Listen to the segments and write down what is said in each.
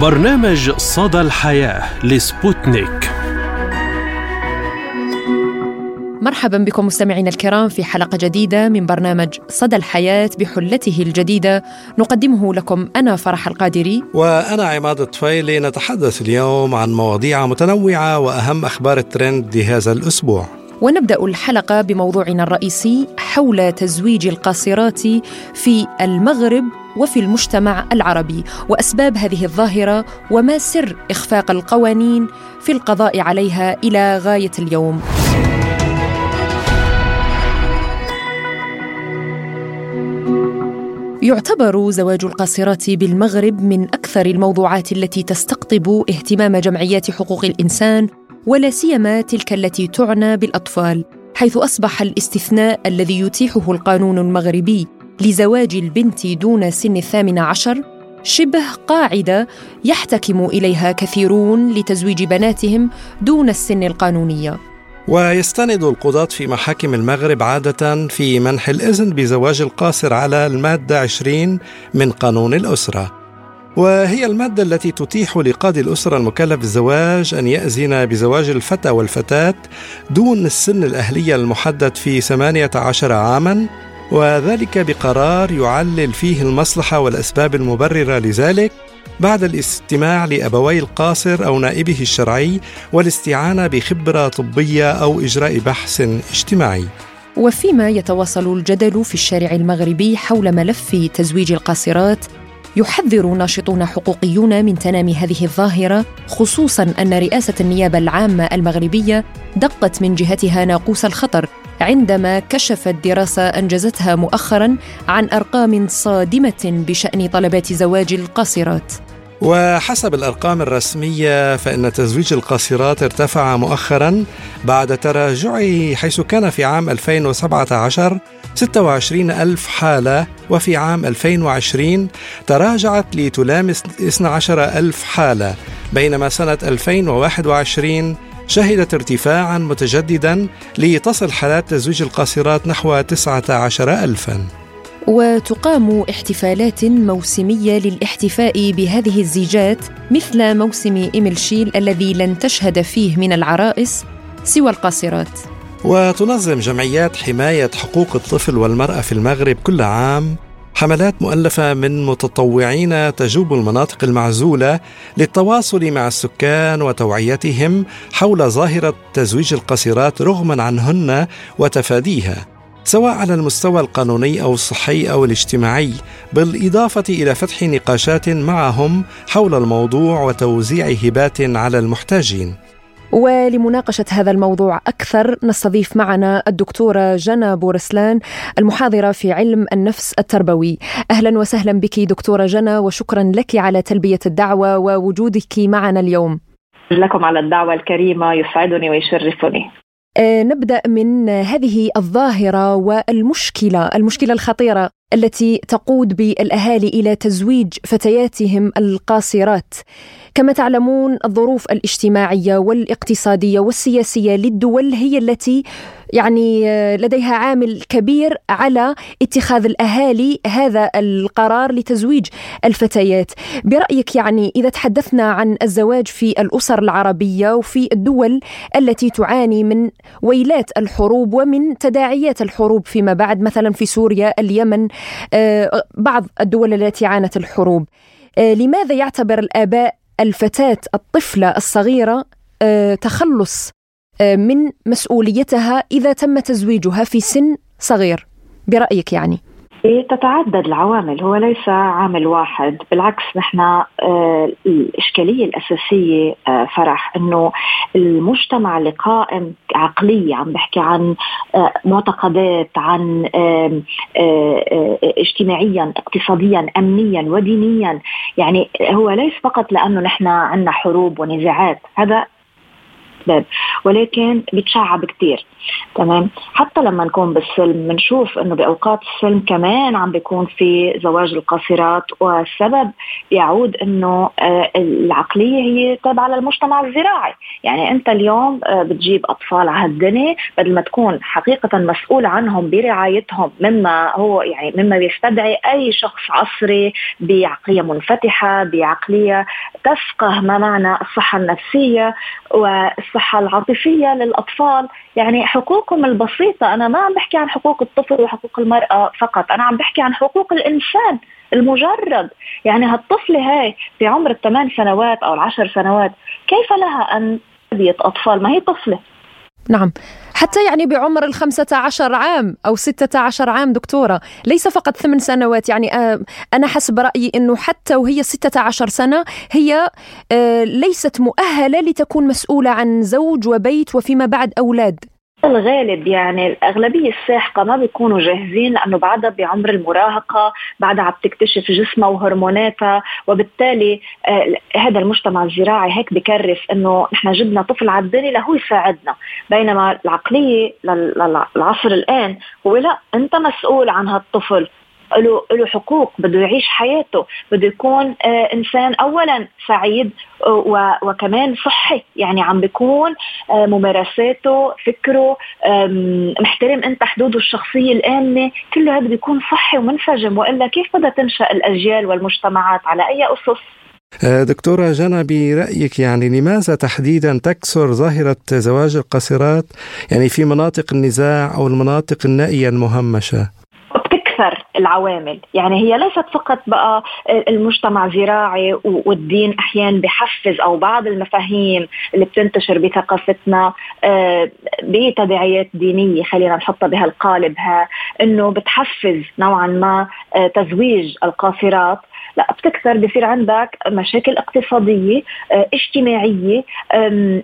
برنامج صدى الحياة لسبوتنيك. مرحبا بكم مستمعينا الكرام في حلقة جديدة من برنامج صدى الحياة بحلته الجديدة. نقدمه لكم أنا فرح القادري. وأنا عماد الطفيلي نتحدث اليوم عن مواضيع متنوعة وأهم أخبار الترند لهذا الأسبوع. ونبدأ الحلقة بموضوعنا الرئيسي حول تزويج القاصرات في المغرب وفي المجتمع العربي وأسباب هذه الظاهرة وما سر إخفاق القوانين في القضاء عليها إلى غاية اليوم. يعتبر زواج القاصرات بالمغرب من أكثر الموضوعات التي تستقطب اهتمام جمعيات حقوق الإنسان ولا سيما تلك التي تعنى بالأطفال حيث أصبح الاستثناء الذي يتيحه القانون المغربي لزواج البنت دون سن الثامن عشر شبه قاعدة يحتكم إليها كثيرون لتزويج بناتهم دون السن القانونية. ويستند القضاة في محاكم المغرب عادة في منح الإذن بزواج القاصر على المادة 20 من قانون الأسرة. وهي المادة التي تتيح لقاضي الأسرة المكلف بالزواج أن يأذن بزواج الفتى والفتاة دون السن الأهلية المحدد في 18 عاما وذلك بقرار يعلل فيه المصلحة والأسباب المبررة لذلك بعد الاستماع لأبوي القاصر أو نائبه الشرعي والاستعانة بخبرة طبية أو إجراء بحث اجتماعي. وفيما يتواصل الجدل في الشارع المغربي حول ملف تزويج القاصرات يحذر ناشطون حقوقيون من تنامي هذه الظاهرة خصوصا أن رئاسة النيابة العامة المغربية دقت من جهتها ناقوس الخطر عندما كشفت دراسة أنجزتها مؤخرا عن أرقام صادمة بشأن طلبات زواج القاصرات. وحسب الأرقام الرسمية فإن تزويج القاصرات ارتفع مؤخرا بعد تراجعه حيث كان في عام 2017 26 ألف حالة وفي عام 2020 تراجعت لتلامس 12 ألف حالة. بينما سنة 2021 شهدت ارتفاعا متجددا لتصل حالات تزويج القاصرات نحو 19 ألفاً. وتقام احتفالات موسمية للاحتفاء بهذه الزيجات مثل موسم إيميلشيل الذي لن تشهد فيه من العرائس سوى القاصرات. وتنظم جمعيات حماية حقوق الطفل والمرأة في المغرب كل عام. حملات مؤلفة من متطوعين تجوب المناطق المعزولة للتواصل مع السكان وتوعيتهم حول ظاهرة تزويج القاصرات رغما عنهن وتفاديها سواء على المستوى القانوني أو الصحي أو الاجتماعي بالإضافة إلى فتح نقاشات معهم حول الموضوع وتوزيع هبات على المحتاجين. ولمناقشة هذا الموضوع أكثر نستضيف معنا الدكتورة جنى بورسلان المحاضرة في علم النفس التربوي. أهلا وسهلا بك دكتورة جنى وشكرا لك على تلبية الدعوة ووجودك معنا اليوم. لكم على الدعوة الكريمة يسعدني ويشرفني. نبدأ من هذه الظاهرة والمشكلة المشكلة الخطيرة التي تقود بالأهالي إلى تزويج فتياتهم القاصرات. كما تعلمون الظروف الاجتماعية والاقتصادية والسياسية للدول هي التي يعني لديها عامل كبير على اتخاذ الأهالي هذا القرار لتزويج الفتيات. برأيك يعني إذا تحدثنا عن الزواج في الأسر العربية وفي الدول التي تعاني من ويلات الحروب ومن تداعيات الحروب فيما بعد مثلا في سوريا اليمن آه، بعض الدول التي عانت الحروب آه، لماذا يعتبر الآباء الفتاة الطفلة الصغيرة آه، تخلص من مسؤوليتها إذا تم تزويجها في سن صغير برأيك يعني؟ إيه، تتعدد العوامل هو ليس عامل واحد. بالعكس نحن آه، الإشكالية الأساسية آه، فرح أنه المجتمع اللي قائم عقلية عم بحكي عن آه، معتقدات عن اجتماعيا اقتصاديا أمنيا ودينيا. يعني هو ليس فقط لأنه نحن عندنا حروب ونزاعات هذا الاسباب ولكن بيتشعب كثير تمام؟ حتى لما نكون بالسلم بنشوف إنه بأوقات السلم كمان عم بيكون في زواج القاصرات والسبب يعود إنه آه، العقلية هي تابعة للمجتمع الزراعي. يعني أنت اليوم آه، بتجيب أطفال على هالدنيا بدل ما تكون حقيقة مسؤول عنهم برعايتهم مما هو يعني مما بيستدعي أي شخص عصري بعقلية منفتحة بعقلية تفقه ما معنى الصحة النفسية والصحة العاطفية للأطفال. يعني حقوقهم البسيطة. أنا ما عم بحكي عن حقوق الطفل وحقوق المرأة فقط. أنا عم بحكي عن حقوق الإنسان المجرد. يعني هالطفلة هاي في عمر الثمان سنوات أو العشر سنوات كيف لها أن تربية أطفال؟ ما هي طفلة. نعم. حتى يعني بعمر الخمسة عشر عام أو ستة عشر عام دكتورة ليس فقط ثمان سنوات. يعني آه، أنا حسب رأيي أنه حتى وهي ستة عشر سنة هي آه، ليست مؤهلة لتكون مسؤولة عن زوج وبيت وفيما بعد أولاد. الغالب يعني الأغلبية الساحقة ما بيكونوا جاهزين لأنه بعدها بعمر المراهقة بعدها عم تكتشف جسمها وهرموناتها وبالتالي آه هذا المجتمع الزراعي هيك بكرس إنه نحن جبنا طفل على الدنيا لهو يساعدنا. بينما العقلية للعصر الآن هو لا أنت مسؤول عن هالطفل. له له حقوق بده يعيش حياته بده يكون آه إنسان اولا سعيد آه وكمان صحي يعني عم بيكون آه ممارساته فكره محترم أنت حدوده الشخصية الآمنة كله هذا بيكون صحي ومنسجم وإلا كيف بدها تنشأ الأجيال والمجتمعات على أي أسس دكتورة جنى برأيك يعني لماذا تحديدا تكثر ظاهرة زواج القاصرات يعني في مناطق النزاع أو المناطق النائية المهمشة؟ أكثر العوامل. يعني هي ليست فقط بقى المجتمع زراعي والدين أحيانا بحفز أو بعض المفاهيم اللي بتنتشر بثقافتنا آه، بتداعيات دينية خلينا نحطها بهالقالب ها إنه بتحفز نوعا ما آه، تزويج القاصرات. لا بتكثر بصير عندك مشاكل اقتصادية آه، اجتماعية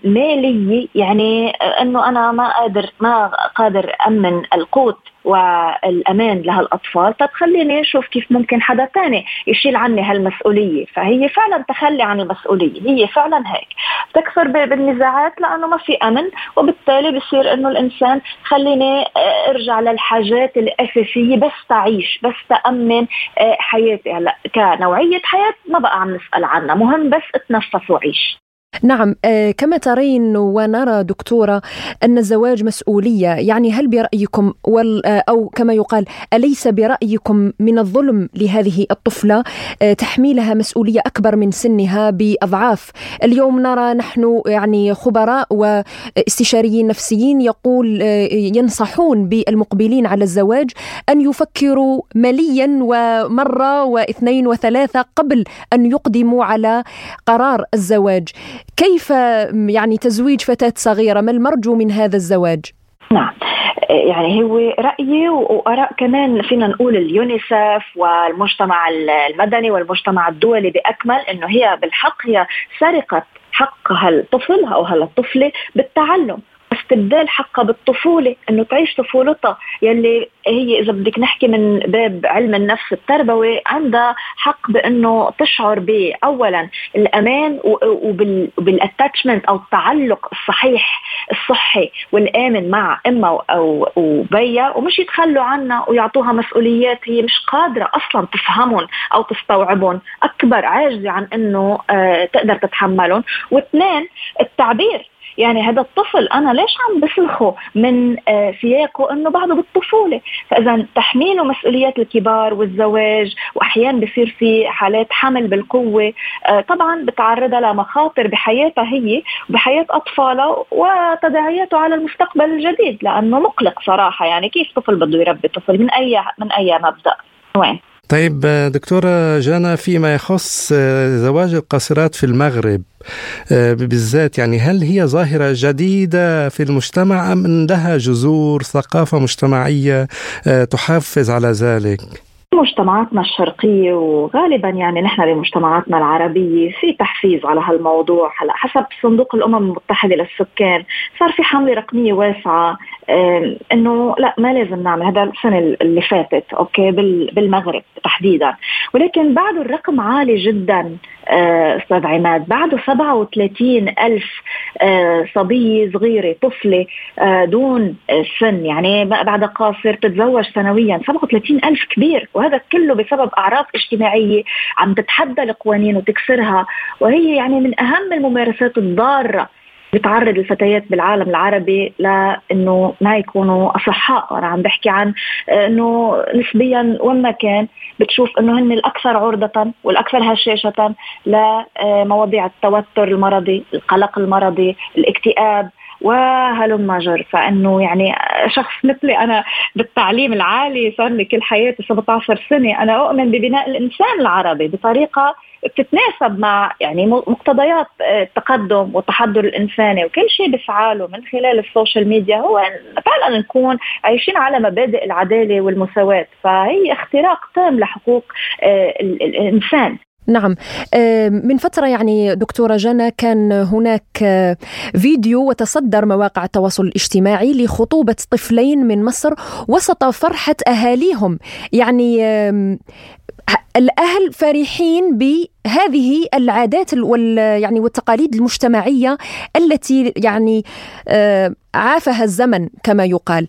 مالية. يعني إنه أنا ما قادر ما قادر أمن القوت والأمان لهالأطفال. طب خليني أشوف كيف ممكن حدا ثاني يشيل عني هالمسؤولية. فهي فعلا تخلي عن المسؤولية. هي فعلا هيك. تكثر بالنزاعات لأنه ما في أمن وبالتالي بصير إنه الإنسان خليني آه، أرجع للحاجات الأساسية بس تعيش بس تأمن آه، حياتي. هلأ كنوعيه حياة ما بقى عم نسأل عنها مهم بس اتنفس وعيش. نعم آه، كما ترين ونرى دكتورة أن الزواج مسؤولية يعني هل برأيكم آه، أو كما يقال أليس برأيكم من الظلم لهذه الطفلة؟ آه، تحميلها مسؤولية أكبر من سنها بأضعاف. اليوم نرى نحن يعني خبراء واستشاريين نفسيين يقول ينصحون بالمقبلين على الزواج أن يفكروا مليا ومرة واثنين وثلاثة قبل أن يقدموا على قرار الزواج. كيف يعني تزويج فتاة صغيرة؟ ما المرجو من هذا الزواج؟ نعم. يعني هو رأيي وآراء كمان فينا نقول اليونيسف والمجتمع المدني والمجتمع الدولي بأكمل أنه هي بالحق هي سرقة حق هالطفل أو هالطفلة بالتعلم. استبدال حقها بالطفولة إنه تعيش طفولتها. يلي هي إذا بدك نحكي من باب علم النفس التربوي عندها حق بإنه تشعر باولا الأمان وبالاتاتشمنت أو التعلق الصحيح الصحي والآمن مع أمها أو وبيها. ومش يتخلوا عنها ويعطوها مسؤوليات هي مش قادرة أصلا تفهمهم أو تستوعبهم. أكبر عاجزة عن إنه آه، تقدر تتحملهم. واثنين التعبير. يعني هذا الطفل أنا ليش عم بسلخه من آه، سياقه إنه بعده بالطفولة؟ فإذا تحميله مسؤوليات الكبار والزواج واحيانا بصير في حالات حمل بالقوة آه، طبعا بتعرضها لمخاطر بحياتها هي وبحياة اطفالها وتداعياته على المستقبل الجديد لأنه مقلق صراحة. يعني كيف طفل بده يربي طفل؟ من أي من أي مبدأ؟ وين؟ طيب دكتورة جانا فيما يخص زواج القاصرات في المغرب بالذات يعني هل هي ظاهرة جديدة في المجتمع أم لها جذور ثقافة مجتمعية تحفز على ذلك؟ مجتمعاتنا الشرقية وغالبا يعني نحن بمجتمعاتنا العربية في تحفيز على هالموضوع هلا حسب صندوق الأمم المتحدة للسكان صار في حملة رقمية واسعة إنه لا ما لازم نعمل. هذا السنة اللي فاتت أوكي بالمغرب تحديدا. ولكن بعده الرقم عالي جدا آه، أستاذ عماد. بعده 37 ألف آه، صبية صغيرة طفلة آه، دون سن. يعني بعد قاصر تتزوج سنويا. 37 ألف كبير. وهذا كله بسبب اعراف اجتماعية عم تتحدى القوانين وتكسرها. وهي يعني من أهم الممارسات الضارة بتعرض الفتيات بالعالم العربي لإنه ما يكونوا أصحاء. أنا عم بحكي عن إنه نسبيا وين ما كان بتشوف إنه هن الأكثر عرضة والأكثر هشاشة لمواضيع التوتر المرضي القلق المرضي الاكتئاب وهلم جر فإنه يعني شخص مثلي أنا بالتعليم العالي صار لي كل حياتي 17 سنة. أنا أؤمن ببناء الإنسان العربي بطريقة بتتناسب مع يعني مقتضيات التقدم والتحضر الإنساني. وكل شيء بفعاله من خلال السوشيال ميديا هو فعلا نكون عايشين على مبادئ العدالة والمساواة. فهي اختراق تام لحقوق آه، الإنسان. نعم. من فترة يعني دكتورة جنى كان هناك فيديو وتصدر مواقع التواصل الاجتماعي لخطوبة طفلين من مصر وسط فرحة أهاليهم. يعني الأهل فرحين بهذه العادات وال يعني والتقاليد المجتمعية التي يعني عافها الزمن كما يقال.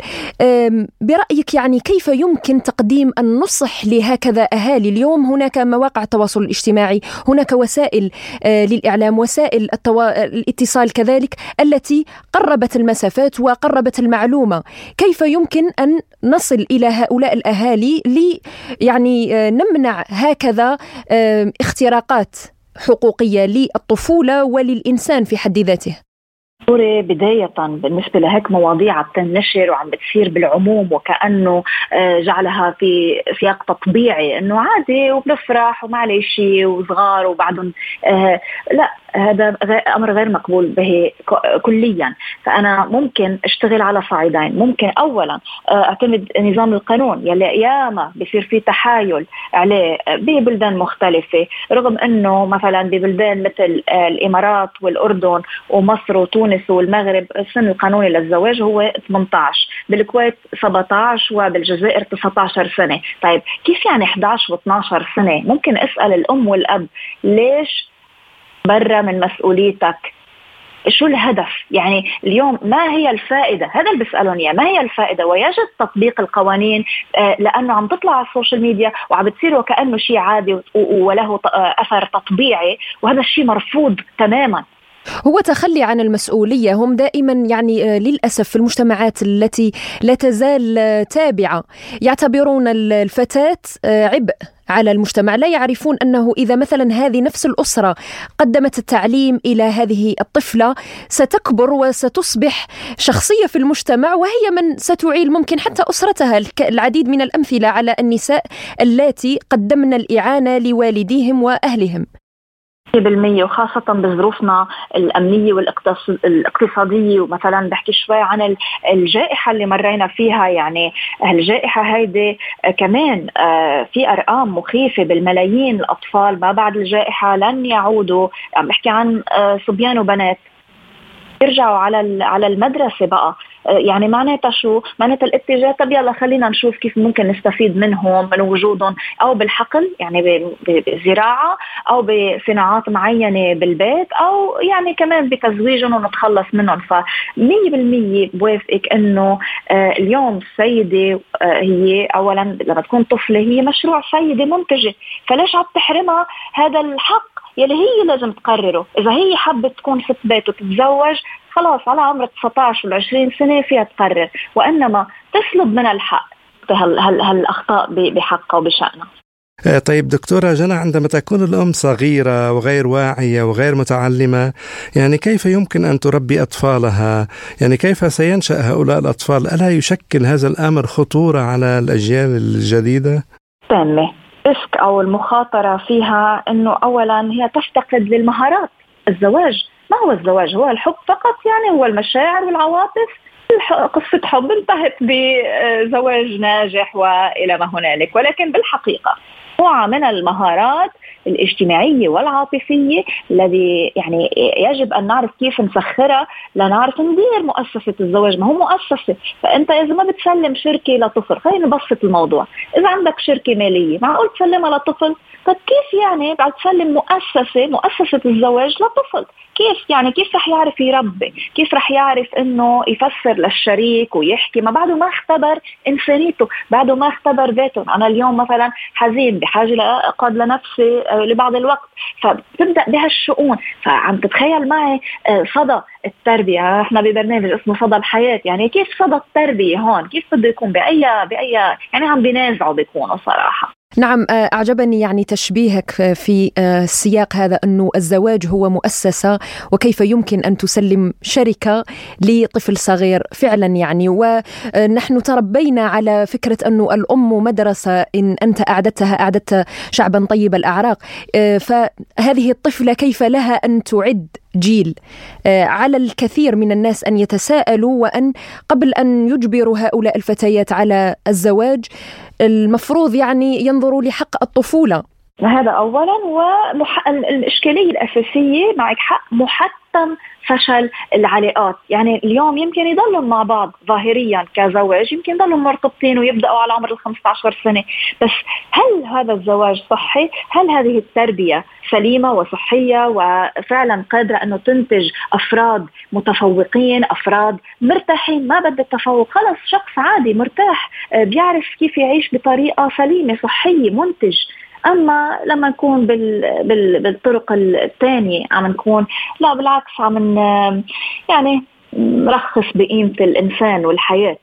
برأيك يعني كيف يمكن تقديم النصح لهكذا أهالي؟ اليوم هناك مواقع التواصل الاجتماعي هناك وسائل آه، للإعلام وسائل التوا... الاتصال كذلك التي قربت المسافات وقربت المعلومة. كيف يمكن أن نصل إلى هؤلاء الأهالي لي يعني آه، نمنع هكذا اختراقات حقوقية للطفولة وللإنسان في حد ذاته. سوري بداية بالنسبة لهيك مواضيع عم تنشر وعم بتصير بالعموم وكأنه آه، جعلها في سياق تطبيعي إنه عادي وبنفرح وما شيء وصغار وبعدهم آه، لا هذا أمر غير مقبول به كليا. فأنا ممكن أشتغل على صعيدين ممكن اولا آه، أعتمد نظام القانون. يلي ياما بصير في تحايل عليه ببلدان مختلفة رغم إنه مثلا ببلدان مثل الإمارات والأردن ومصر وتونس والمغرب السن القانوني للزواج هو 18 بالكويت 17 وبالجزائر 19 سنة طيب كيف يعني 11 و12 سنة ممكن أسأل الأم والأب ليش برا من مسؤوليتك شو الهدف؟ يعني اليوم ما هي الفائدة؟ هذا اللي بيسألون إياه، ما هي الفائدة؟ ويجب تطبيق القوانين آه، لأنه عم تطلع على السوشيال ميديا وعم بتصير وكأنه شيء عادي وله آه، أثر تطبيعي وهذا الشيء مرفوض تماما هو تخلي عن المسؤولية هم دائما يعني آه، للأسف في المجتمعات التي لا تزال آه، تابعة. يعتبرون الفتاة آه، عبء على المجتمع. لا يعرفون أنه إذا مثلا هذه نفس الأسرة قدمت التعليم إلى هذه الطفلة ستكبر وستصبح شخصية في المجتمع وهي من ستعيل ممكن حتى أسرتها العديد من الأمثلة على النساء اللاتي قدمن الإعانة لوالديهم وأهلهم. 100% وخاصة بظروفنا الأمنية والاقتصادية ومثلا بحكي شوي عن الجائحة اللي مرينا فيها. يعني الجائحة هيدي كمان آه، في أرقام مخيفة بالملايين الأطفال. ما بعد الجائحة لن يعودوا. عم بحكي عن آه، صبيان وبنات. يرجعوا على على المدرسة بقى. يعني معناتها شو؟ معناتها الاتجاه طب يلا خلينا نشوف كيف ممكن نستفيد منهم من وجودهم أو بالحقل يعني بزراعة أو بصناعات معينة بالبيت أو يعني كمان بتزويجهم ونتخلص منهم. ف 100% بوافقك إنه آه، اليوم السيده آه، هي اولا لما تكون طفلة هي مشروع سيدة منتجة. فليش عم تحرمها؟ هذا الحق يلي هي لازم تقرره. إذا هي حابه تكون ست بيت وتتزوج خلاص على عمر 19 و 20 سنة فيها تقرر وإنما تسلب من الحق هالأخطاء بحقها وبشأنها. آه، طيب دكتورة جنى عندما تكون الأم صغيرة وغير واعية وغير متعلمة يعني كيف يمكن أن تربي أطفالها؟ يعني كيف سينشأ هؤلاء الأطفال؟ ألا يشكل هذا الأمر خطورة على الأجيال الجديدة؟ تامة الريسك أو المخاطرة فيها إنه اولا هي تفتقد للمهارات الزواج. ما هو الزواج؟ هو الحب فقط يعني هو المشاعر والعواطف. قصة حب انتهت بزواج ناجح وإلى ما هنالك. ولكن بالحقيقة مجموعة من المهارات الاجتماعية والعاطفية الذي يعني يجب أن نعرف كيف نسخرها لنعرف ندير مؤسسة الزواج. ما هو مؤسسة؟ فأنت إذا ما بتسلم شركة لطفل خلينا نبسط الموضوع. إذا عندك شركة مالية معقول تسلمها لطفل؟ طب كيف يعني بعد تسلم مؤسسة مؤسسة الزواج لطفل؟ كيف يعني كيف رح يعرف يربي؟ كيف رح يعرف إنه يفسر للشريك ويحكي؟ ما بعده ما اختبر إنسانيته بعده ما اختبر ذاته أنا اليوم مثلا حزين بحاجة لاقعد لنفسي آه، لبعض الوقت. فبتبدأ بهالشؤون. فعم تتخيل معي آه، صدى التربية. إحنا ببرنامج اسمه صدى الحياة. يعني كيف صدى التربية هون؟ كيف بده يكون؟ باي باي يعني عم بينازعوا بيكونوا صراحة. نعم آه، أعجبني يعني تشبيهك في آه، السياق هذا أنه الزواج هو مؤسسة وكيف يمكن أن تسلم شركة لطفل صغير فعلا يعني. ونحن تربينا على فكرة أنه الأم مدرسة إن أنت أعددتها أعددت شعبا طيب الأعراق. آه، فهذه الطفلة كيف لها أن تعد جيل؟ على الكثير من الناس أن يتساءلوا وأن قبل أن يجبروا هؤلاء الفتيات على الزواج المفروض يعني ينظروا لحق الطفولة. هذا اولا والاشكاليه الأساسية معك حق محتم فشل العلاقات. يعني اليوم يمكن يضلوا مع بعض ظاهريا كزواج يمكن يضلوا مرتبطين ويبدأوا على عمر ال 15 سنة. بس هل هذا الزواج صحي؟ هل هذه التربية سليمة وصحية؟ وفعلا قادرة أنه تنتج أفراد متفوقين أفراد مرتاحين؟ ما بدي التفوق. خلص شخص عادي مرتاح بيعرف كيف يعيش بطريقة سليمة صحية منتج. أما لما نكون بال بال بالطرق الثانية عم نكون لا بالعكس عم يعني نرخص بقيمة الإنسان والحياة.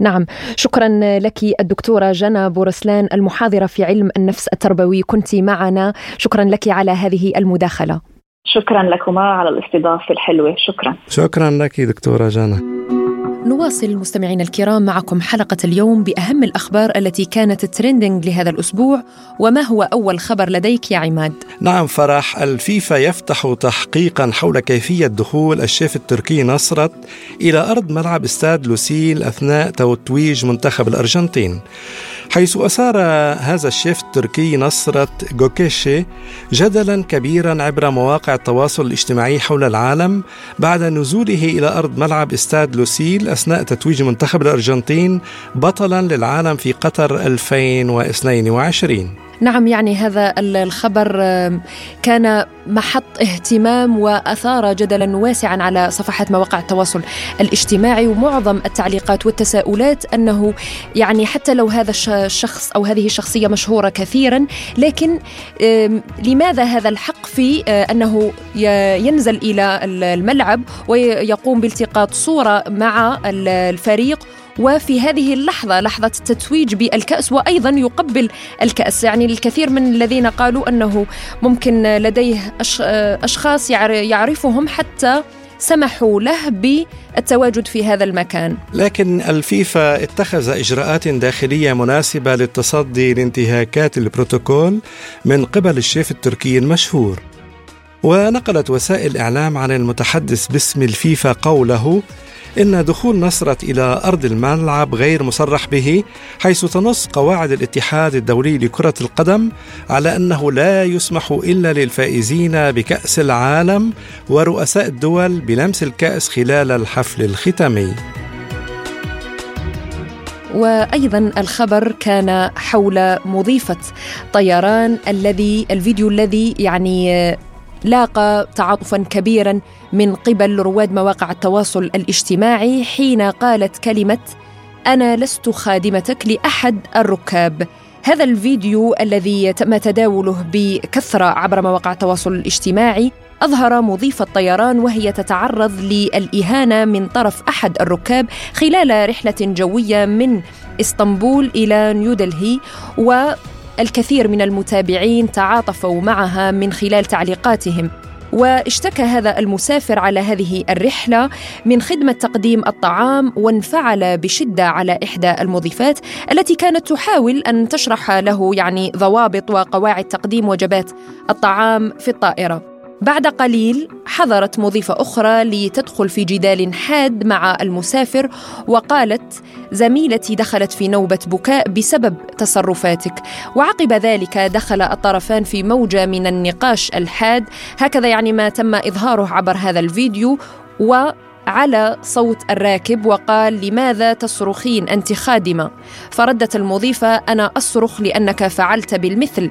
نعم. شكرا لك الدكتورة جنى بورسلان المحاضرة في علم النفس التربوي. كنت معنا. شكرا لك على هذه المداخلة. شكرا لكما على الاستضافة الحلوة. شكرا. شكرا لك دكتورة جنى. نواصل مستمعينا الكرام معكم حلقة اليوم بأهم الأخبار التي كانت trending لهذا الأسبوع وما هو أول خبر لديك يا عماد؟ نعم فرح الفيفا يفتح تحقيقا حول كيفية دخول الشيف التركي نصرت إلى أرض ملعب استاد لوسيل أثناء تتويج منتخب الأرجنتين حيث أثار هذا الشيف التركي نصرة جوكيشي جدلا كبيرا عبر مواقع التواصل الاجتماعي حول العالم بعد نزوله إلى أرض ملعب استاد لوسيل أثناء تتويج منتخب الأرجنتين بطلا للعالم في قطر 2022 نعم يعني هذا الخبر كان محط اهتمام وأثار جدلا واسعا على صفحات مواقع التواصل الاجتماعي ومعظم التعليقات والتساؤلات أنه يعني حتى لو هذا الشخص أو هذه الشخصيه مشهورة كثيرا لكن لماذا هذا الحق في آه، أنه ينزل إلى الملعب ويقوم بالتقاط صورة مع الفريق وفي هذه اللحظة لحظة التتويج بالكأس وأيضا يقبل الكأس. يعني الكثير من الذين قالوا أنه ممكن لديه أشخاص يعرفهم حتى سمحوا له بالتواجد في هذا المكان. لكن الفيفا اتخذ إجراءات داخلية مناسبة للتصدي لانتهاكات البروتوكول من قبل الشيف التركي المشهور. ونقلت وسائل إعلام عن المتحدث باسم الفيفا قوله إن دخول نصرة إلى أرض الملعب غير مصرح به حيث تنص قواعد الاتحاد الدولي لكرة القدم على أنه لا يسمح إلا للفائزين بكأس العالم ورؤساء الدول بلمس الكأس خلال الحفل الختامي. وأيضا الخبر كان حول مضيفة طيران الذي الفيديو الذي يعني لاقى تعاطفا كبيرا من قبل رواد مواقع التواصل الاجتماعي حين قالت كلمة أنا لست خادمتك لأحد الركاب هذا الفيديو الذي تم تداوله بكثرة عبر مواقع التواصل الاجتماعي أظهر مضيف الطيران وهي تتعرض للإهانة من طرف أحد الركاب خلال رحلة جوية من إسطنبول إلى نيودلهي و الكثير من المتابعين تعاطفوا معها من خلال تعليقاتهم واشتكى هذا المسافر على هذه الرحلة من خدمة تقديم الطعام وانفعل بشدة على إحدى المضيفات التي كانت تحاول أن تشرح له يعني ضوابط وقواعد تقديم وجبات الطعام في الطائرة. بعد قليل حضرت مضيفة أخرى لتدخل في جدال حاد مع المسافر وقالت زميلتي دخلت في نوبة بكاء بسبب تصرفاتك. وعقب ذلك دخل الطرفان في موجة من النقاش الحاد. هكذا يعني ما تم إظهاره عبر هذا الفيديو. و على صوت الراكب وقال لماذا تصرخين أنت خادمة؟ فردت المضيفة أنا أصرخ لأنك فعلت بالمثل.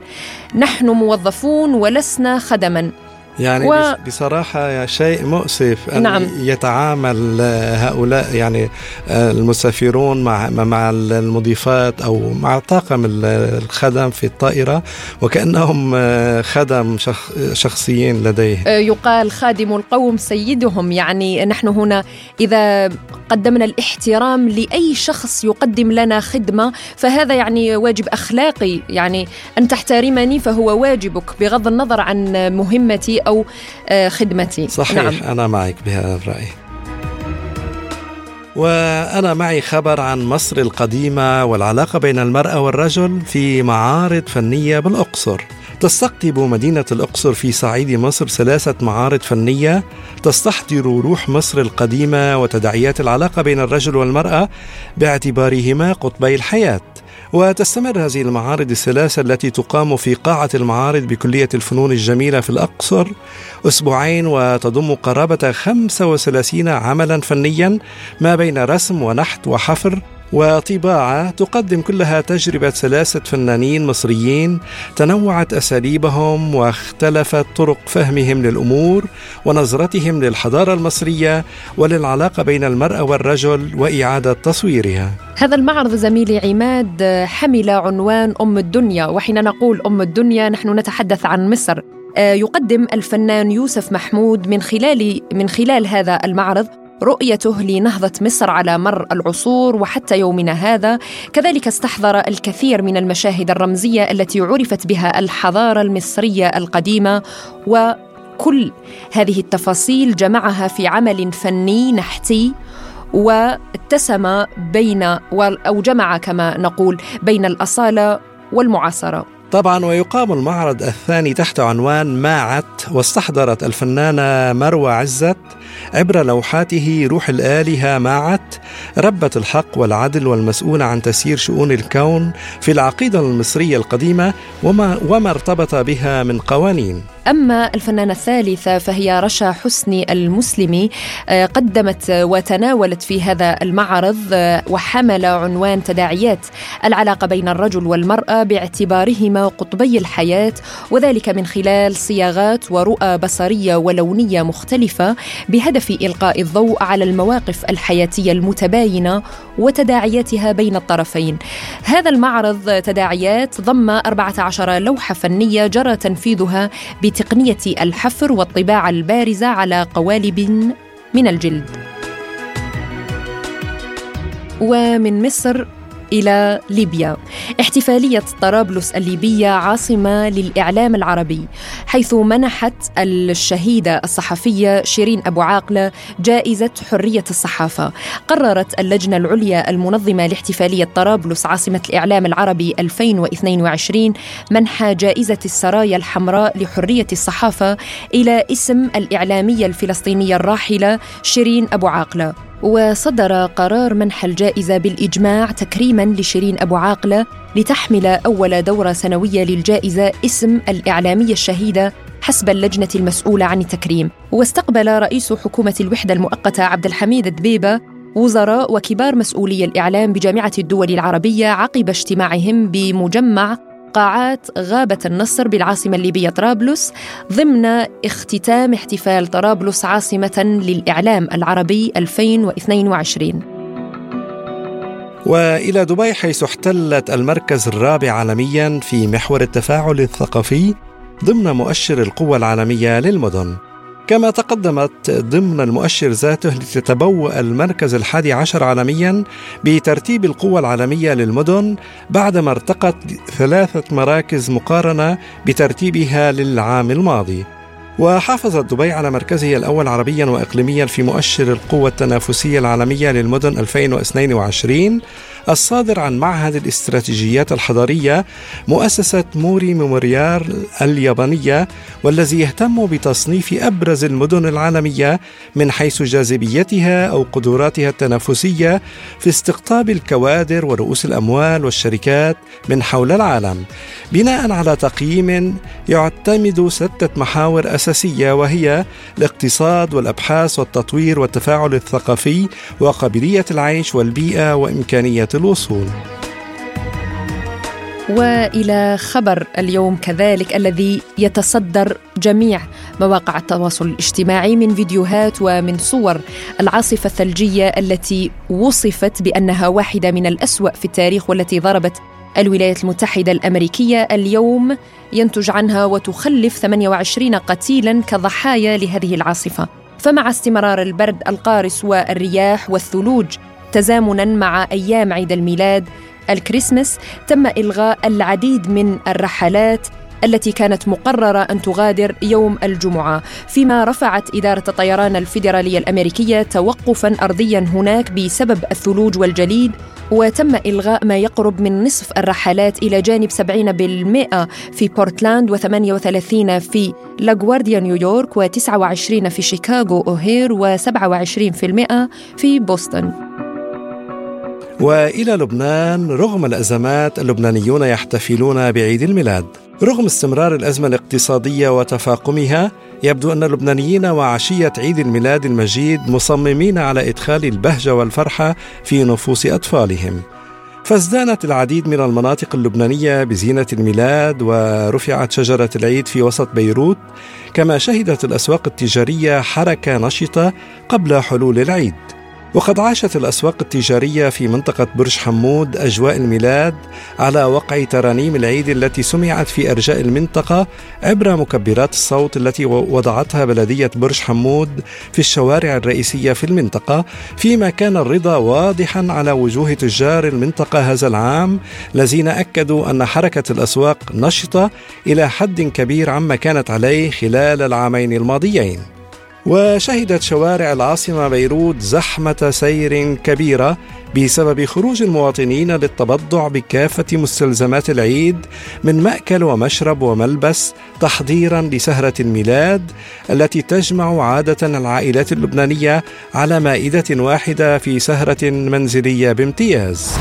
نحن موظفون ولسنا خدما. يعني و... بصراحة شيء مؤسف أن نعم. يتعامل هؤلاء يعني آه، المسافرون مع مع المضيفات أو مع طاقم الخدم في الطائرة وكأنهم آه، خدم شخ... شخصيين لديه. آه، يقال خادم القوم سيدهم. يعني نحن هنا إذا قدمنا الاحترام لأي شخص يقدم لنا خدمة فهذا يعني واجب أخلاقي. يعني أن تحترمني فهو واجبك بغض النظر عن مهمتي أو آه، خدمتي. صحيح نعم. أنا معك بهذا الرأي. وأنا معي خبر عن مصر القديمة والعلاقة بين المرأة والرجل في معارض فنية بالأقصر. تستقطب مدينة الأقصر في صعيد مصر ثلاثة معارض فنية تستحضر روح مصر القديمة وتداعيات العلاقة بين الرجل والمرأة باعتبارهما قطبي الحياة. وتستمر هذه المعارض الثلاثة التي تقام في قاعة المعارض بكلية الفنون الجميلة في الأقصر أسبوعين وتضم قرابة 35 عملا فنيا ما بين رسم ونحت وحفر وطباعة تقدم كلها تجربة ثلاثة فنانين مصريين تنوعت أساليبهم واختلفت طرق فهمهم للأمور ونظرتهم للحضارة المصرية وللعلاقة بين المرأة والرجل وإعادة تصويرها. هذا المعرض زميلي عماد حمل عنوان أم الدنيا وحين نقول أم الدنيا نحن نتحدث عن مصر. آه، يقدم الفنان يوسف محمود من خلال من خلال هذا المعرض رؤيته لنهضة مصر على مر العصور وحتى يومنا هذا. كذلك استحضر الكثير من المشاهد الرمزية التي عرفت بها الحضارة المصرية القديمة وكل هذه التفاصيل جمعها في عمل فني نحتي واتسم بين أو جمع كما نقول بين الأصالة والمعاصرة. طبعا ويقام المعرض الثاني تحت عنوان ماعت واستحضرت الفنانة مروى عزت عبر لوحاته روح الآلهة ماعت ربة الحق والعدل والمسؤولة عن تسيير شؤون الكون في العقيدة المصرية القديمة وما, وما ارتبط بها من قوانين. أما الفنانة الثالثة فهي رشا حسني المسلمي آه، قدمت وتناولت في هذا المعرض آه، وحمل عنوان تداعيات العلاقة بين الرجل والمرأة باعتبارهما قطبي الحياة وذلك من خلال صياغات ورؤى بصرية ولونية مختلفة بهدف إلقاء الضوء على المواقف الحياتية المتباينة وتداعياتها بين الطرفين. هذا المعرض تداعيات ضم 14 لوحة فنية جرى تنفيذها بتقنية الحفر والطباعة البارزة على قوالب من الجلد. ومن مصر إلى ليبيا. احتفالية طرابلس الليبية عاصمة للإعلام العربي حيث منحت الشهيدة الصحفية شيرين أبو عاقلة جائزة حرية الصحافة. قررت اللجنة العليا المنظمة لاحتفالية طرابلس عاصمة الإعلام العربي 2022 منح جائزة السرايا الحمراء لحرية الصحافة إلى اسم الإعلامية الفلسطينية الراحلة شيرين أبو عاقلة. وصدر قرار منح الجائزة بالإجماع تكريما لشيرين أبو عاقلة لتحمل أول دورة سنوية للجائزة اسم الإعلامية الشهيدة حسب اللجنة المسؤولة عن التكريم. واستقبل رئيس حكومة الوحدة المؤقتة عبد الحميد دبيبة وزراء وكبار مسؤولي الإعلام بجامعة الدول العربية عقب اجتماعهم بمجمع قاعات غابة النصر بالعاصمة الليبية طرابلس ضمن اختتام احتفال طرابلس عاصمة للإعلام العربي 2022 وإلى دبي حيث احتلت المركز الرابع عالميا في محور التفاعل الثقافي ضمن مؤشر القوة العالمية للمدن. كما تقدمت ضمن المؤشر ذاته لتتبوأ المركز الحادي عشر عالميا بترتيب القوة العالمية للمدن بعدما ارتقت ثلاثة مراكز مقارنة بترتيبها للعام الماضي. وحافظت دبي على مركزه الأول عربيا وإقليميا في مؤشر القوة التنافسية العالمية للمدن 2022 الصادر عن معهد الاستراتيجيات الحضارية مؤسسة موري ميموريار اليابانية والذي يهتم بتصنيف أبرز المدن العالمية من حيث جاذبيتها أو قدراتها التنافسية في استقطاب الكوادر ورؤوس الأموال والشركات من حول العالم. بناء على تقييم يعتمد ستة محاور أساسية وهي الاقتصاد والأبحاث والتطوير والتفاعل الثقافي وقابلية العيش والبيئة وإمكانية الوصول. وإلى خبر اليوم كذلك الذي يتصدر جميع مواقع التواصل الاجتماعي من فيديوهات ومن صور العاصفة الثلجية التي وصفت بأنها واحدة من الأسوأ في التاريخ والتي ضربت الولايات المتحدة الأمريكية اليوم ينتج عنها وتخلف 28 قتيلا كضحايا لهذه العاصفة. فمع استمرار البرد القارس والرياح والثلوج تزامنا مع أيام عيد الميلاد الكريسماس تم إلغاء العديد من الرحلات التي كانت مقررة أن تغادر يوم الجمعة فيما رفعت إدارة الطيران الفيدرالية الأمريكية توقفا أرضيا هناك بسبب الثلوج والجليد وتم إلغاء ما يقرب من نصف الرحلات إلى جانب 70% في بورتلاند و38 في لاغوارديا نيويورك و29 في شيكاغو أوهير و27% في بوسطن. وإلى لبنان رغم الأزمات اللبنانيون يحتفلون بعيد الميلاد. رغم استمرار الأزمة الاقتصادية وتفاقمها يبدو أن اللبنانيين وعشية عيد الميلاد المجيد مصممين على إدخال البهجة والفرحة في نفوس أطفالهم. فازدانت العديد من المناطق اللبنانية بزينة الميلاد ورفعت شجرة العيد في وسط بيروت. كما شهدت الأسواق التجارية حركة نشطة قبل حلول العيد. وقد عاشت الأسواق التجارية في منطقة برج حمود أجواء الميلاد على وقع ترانيم العيد التي سمعت في أرجاء المنطقة عبر مكبرات الصوت التي وضعتها بلدية برج حمود في الشوارع الرئيسية في المنطقة فيما كان الرضا واضحا على وجوه تجار المنطقة هذا العام الذين أكدوا أن حركة الأسواق نشطة إلى حد كبير عما كانت عليه خلال العامين الماضيين. وشهدت شوارع العاصمة بيروت زحمة سير كبيرة بسبب خروج المواطنين للتبضع بكافة مستلزمات العيد من مأكل ومشرب وملبس تحضيرا لسهرة الميلاد التي تجمع عادة العائلات اللبنانية على مائدة واحدة في سهرة منزلية بامتياز.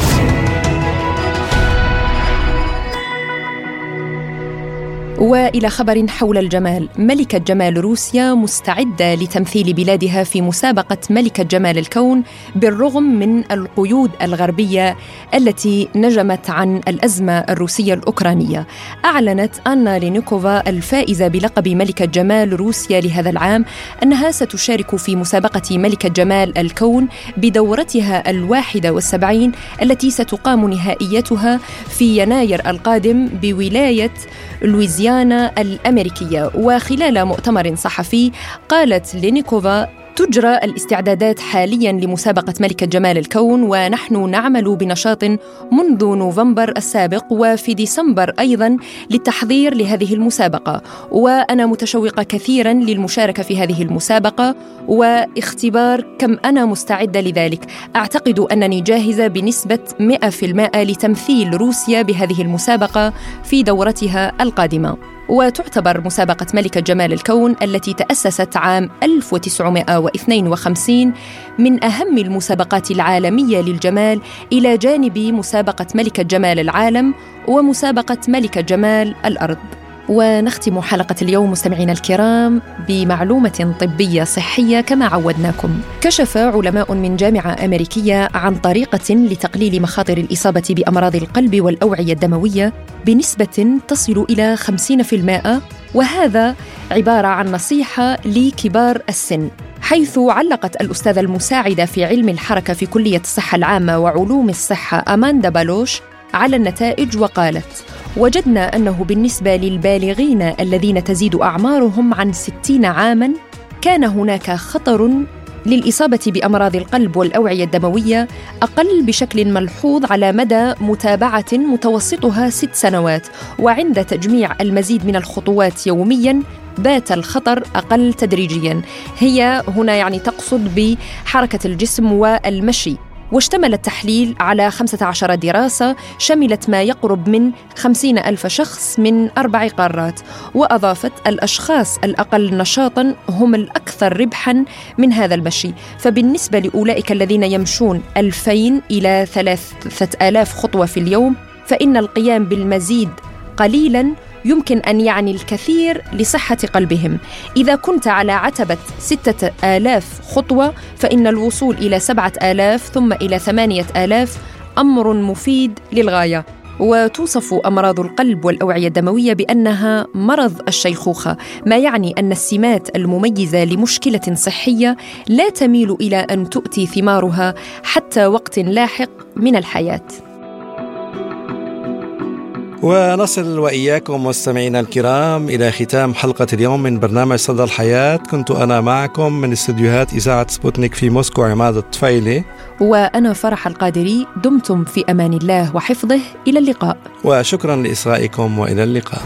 وإلى خبر حول الجمال. ملكة جمال روسيا مستعدة لتمثيل بلادها في مسابقة ملكه جمال الكون بالرغم من القيود الغربية التي نجمت عن الأزمة الروسية الأوكرانية. أعلنت أنا لينيكوفا الفائزة بلقب ملكه جمال روسيا لهذا العام أنها ستشارك في مسابقة ملكه جمال الكون بدورتها الواحدة والسبعين التي ستقام نهائيتها في يناير القادم بولاية لويزيانا. الأمريكية وخلال مؤتمر صحفي قالت لينيكوفا تجرى الاستعدادات حاليا لمسابقة ملكة جمال الكون ونحن نعمل بنشاط منذ نوفمبر السابق وفي ديسمبر أيضا للتحضير لهذه المسابقة. وأنا متشوقة كثيرا للمشاركة في هذه المسابقة واختبار كم أنا مستعدة لذلك. أعتقد أنني جاهزة بنسبة 100% لتمثيل روسيا بهذه المسابقة في دورتها القادمة. وتعتبر مسابقة ملكة جمال الكون التي تأسست عام 1952 من أهم المسابقات العالمية للجمال إلى جانب مسابقة ملكة جمال العالم ومسابقة ملكة جمال الأرض. ونختم حلقة اليوم مستمعينا الكرام بمعلومة طبية صحية كما عودناكم. كشف علماء من جامعة أمريكية عن طريقة لتقليل مخاطر الإصابة بأمراض القلب والأوعية الدموية بنسبة تصل إلى 50% وهذا عبارة عن نصيحة لكبار السن حيث علقت الأستاذة المساعدة في علم الحركة في كلية الصحة العامة وعلوم الصحة أماندا بالوش على النتائج وقالت وجدنا أنه بالنسبة للبالغين الذين تزيد أعمارهم عن 60 عاماً كان هناك خطر للإصابة بأمراض القلب والأوعية الدموية أقل بشكل ملحوظ على مدى متابعة متوسطها ست سنوات. وعند تجميع المزيد من الخطوات يومياً بات الخطر أقل تدريجياً. هي هنا يعني تقصد بحركة الجسم والمشي. واشتمل التحليل على 15 دراسة شملت ما يقرب من 50 ألف شخص من أربع قارات وأضافت الأشخاص الأقل نشاطا هم الأكثر ربحا من هذا المشي. فبالنسبة لأولئك الذين يمشون 2000 إلى 3000 خطوة في اليوم فإن القيام بالمزيد قليلا يمكن أن يعني الكثير لصحة قلبهم. إذا كنت على عتبة ستة آلاف خطوة فإن الوصول إلى سبعة آلاف ثم إلى ثمانية آلاف أمر مفيد للغاية. وتوصف أمراض القلب والأوعية الدموية بأنها مرض الشيخوخة ما يعني أن السمات المميزة لمشكلة صحية لا تميل إلى أن تؤتي ثمارها حتى وقت لاحق من الحياة. ونصل وإياكم مستمعينا الكرام إلى ختام حلقة اليوم من برنامج صدى الحياة. كنت أنا معكم من استديوهات إذاعة سبوتنيك في موسكو عماد الطفيلي. وأنا فرح القادري دمتم في أمان الله وحفظه. إلى اللقاء. وشكرا لإصغائكم وإلى اللقاء.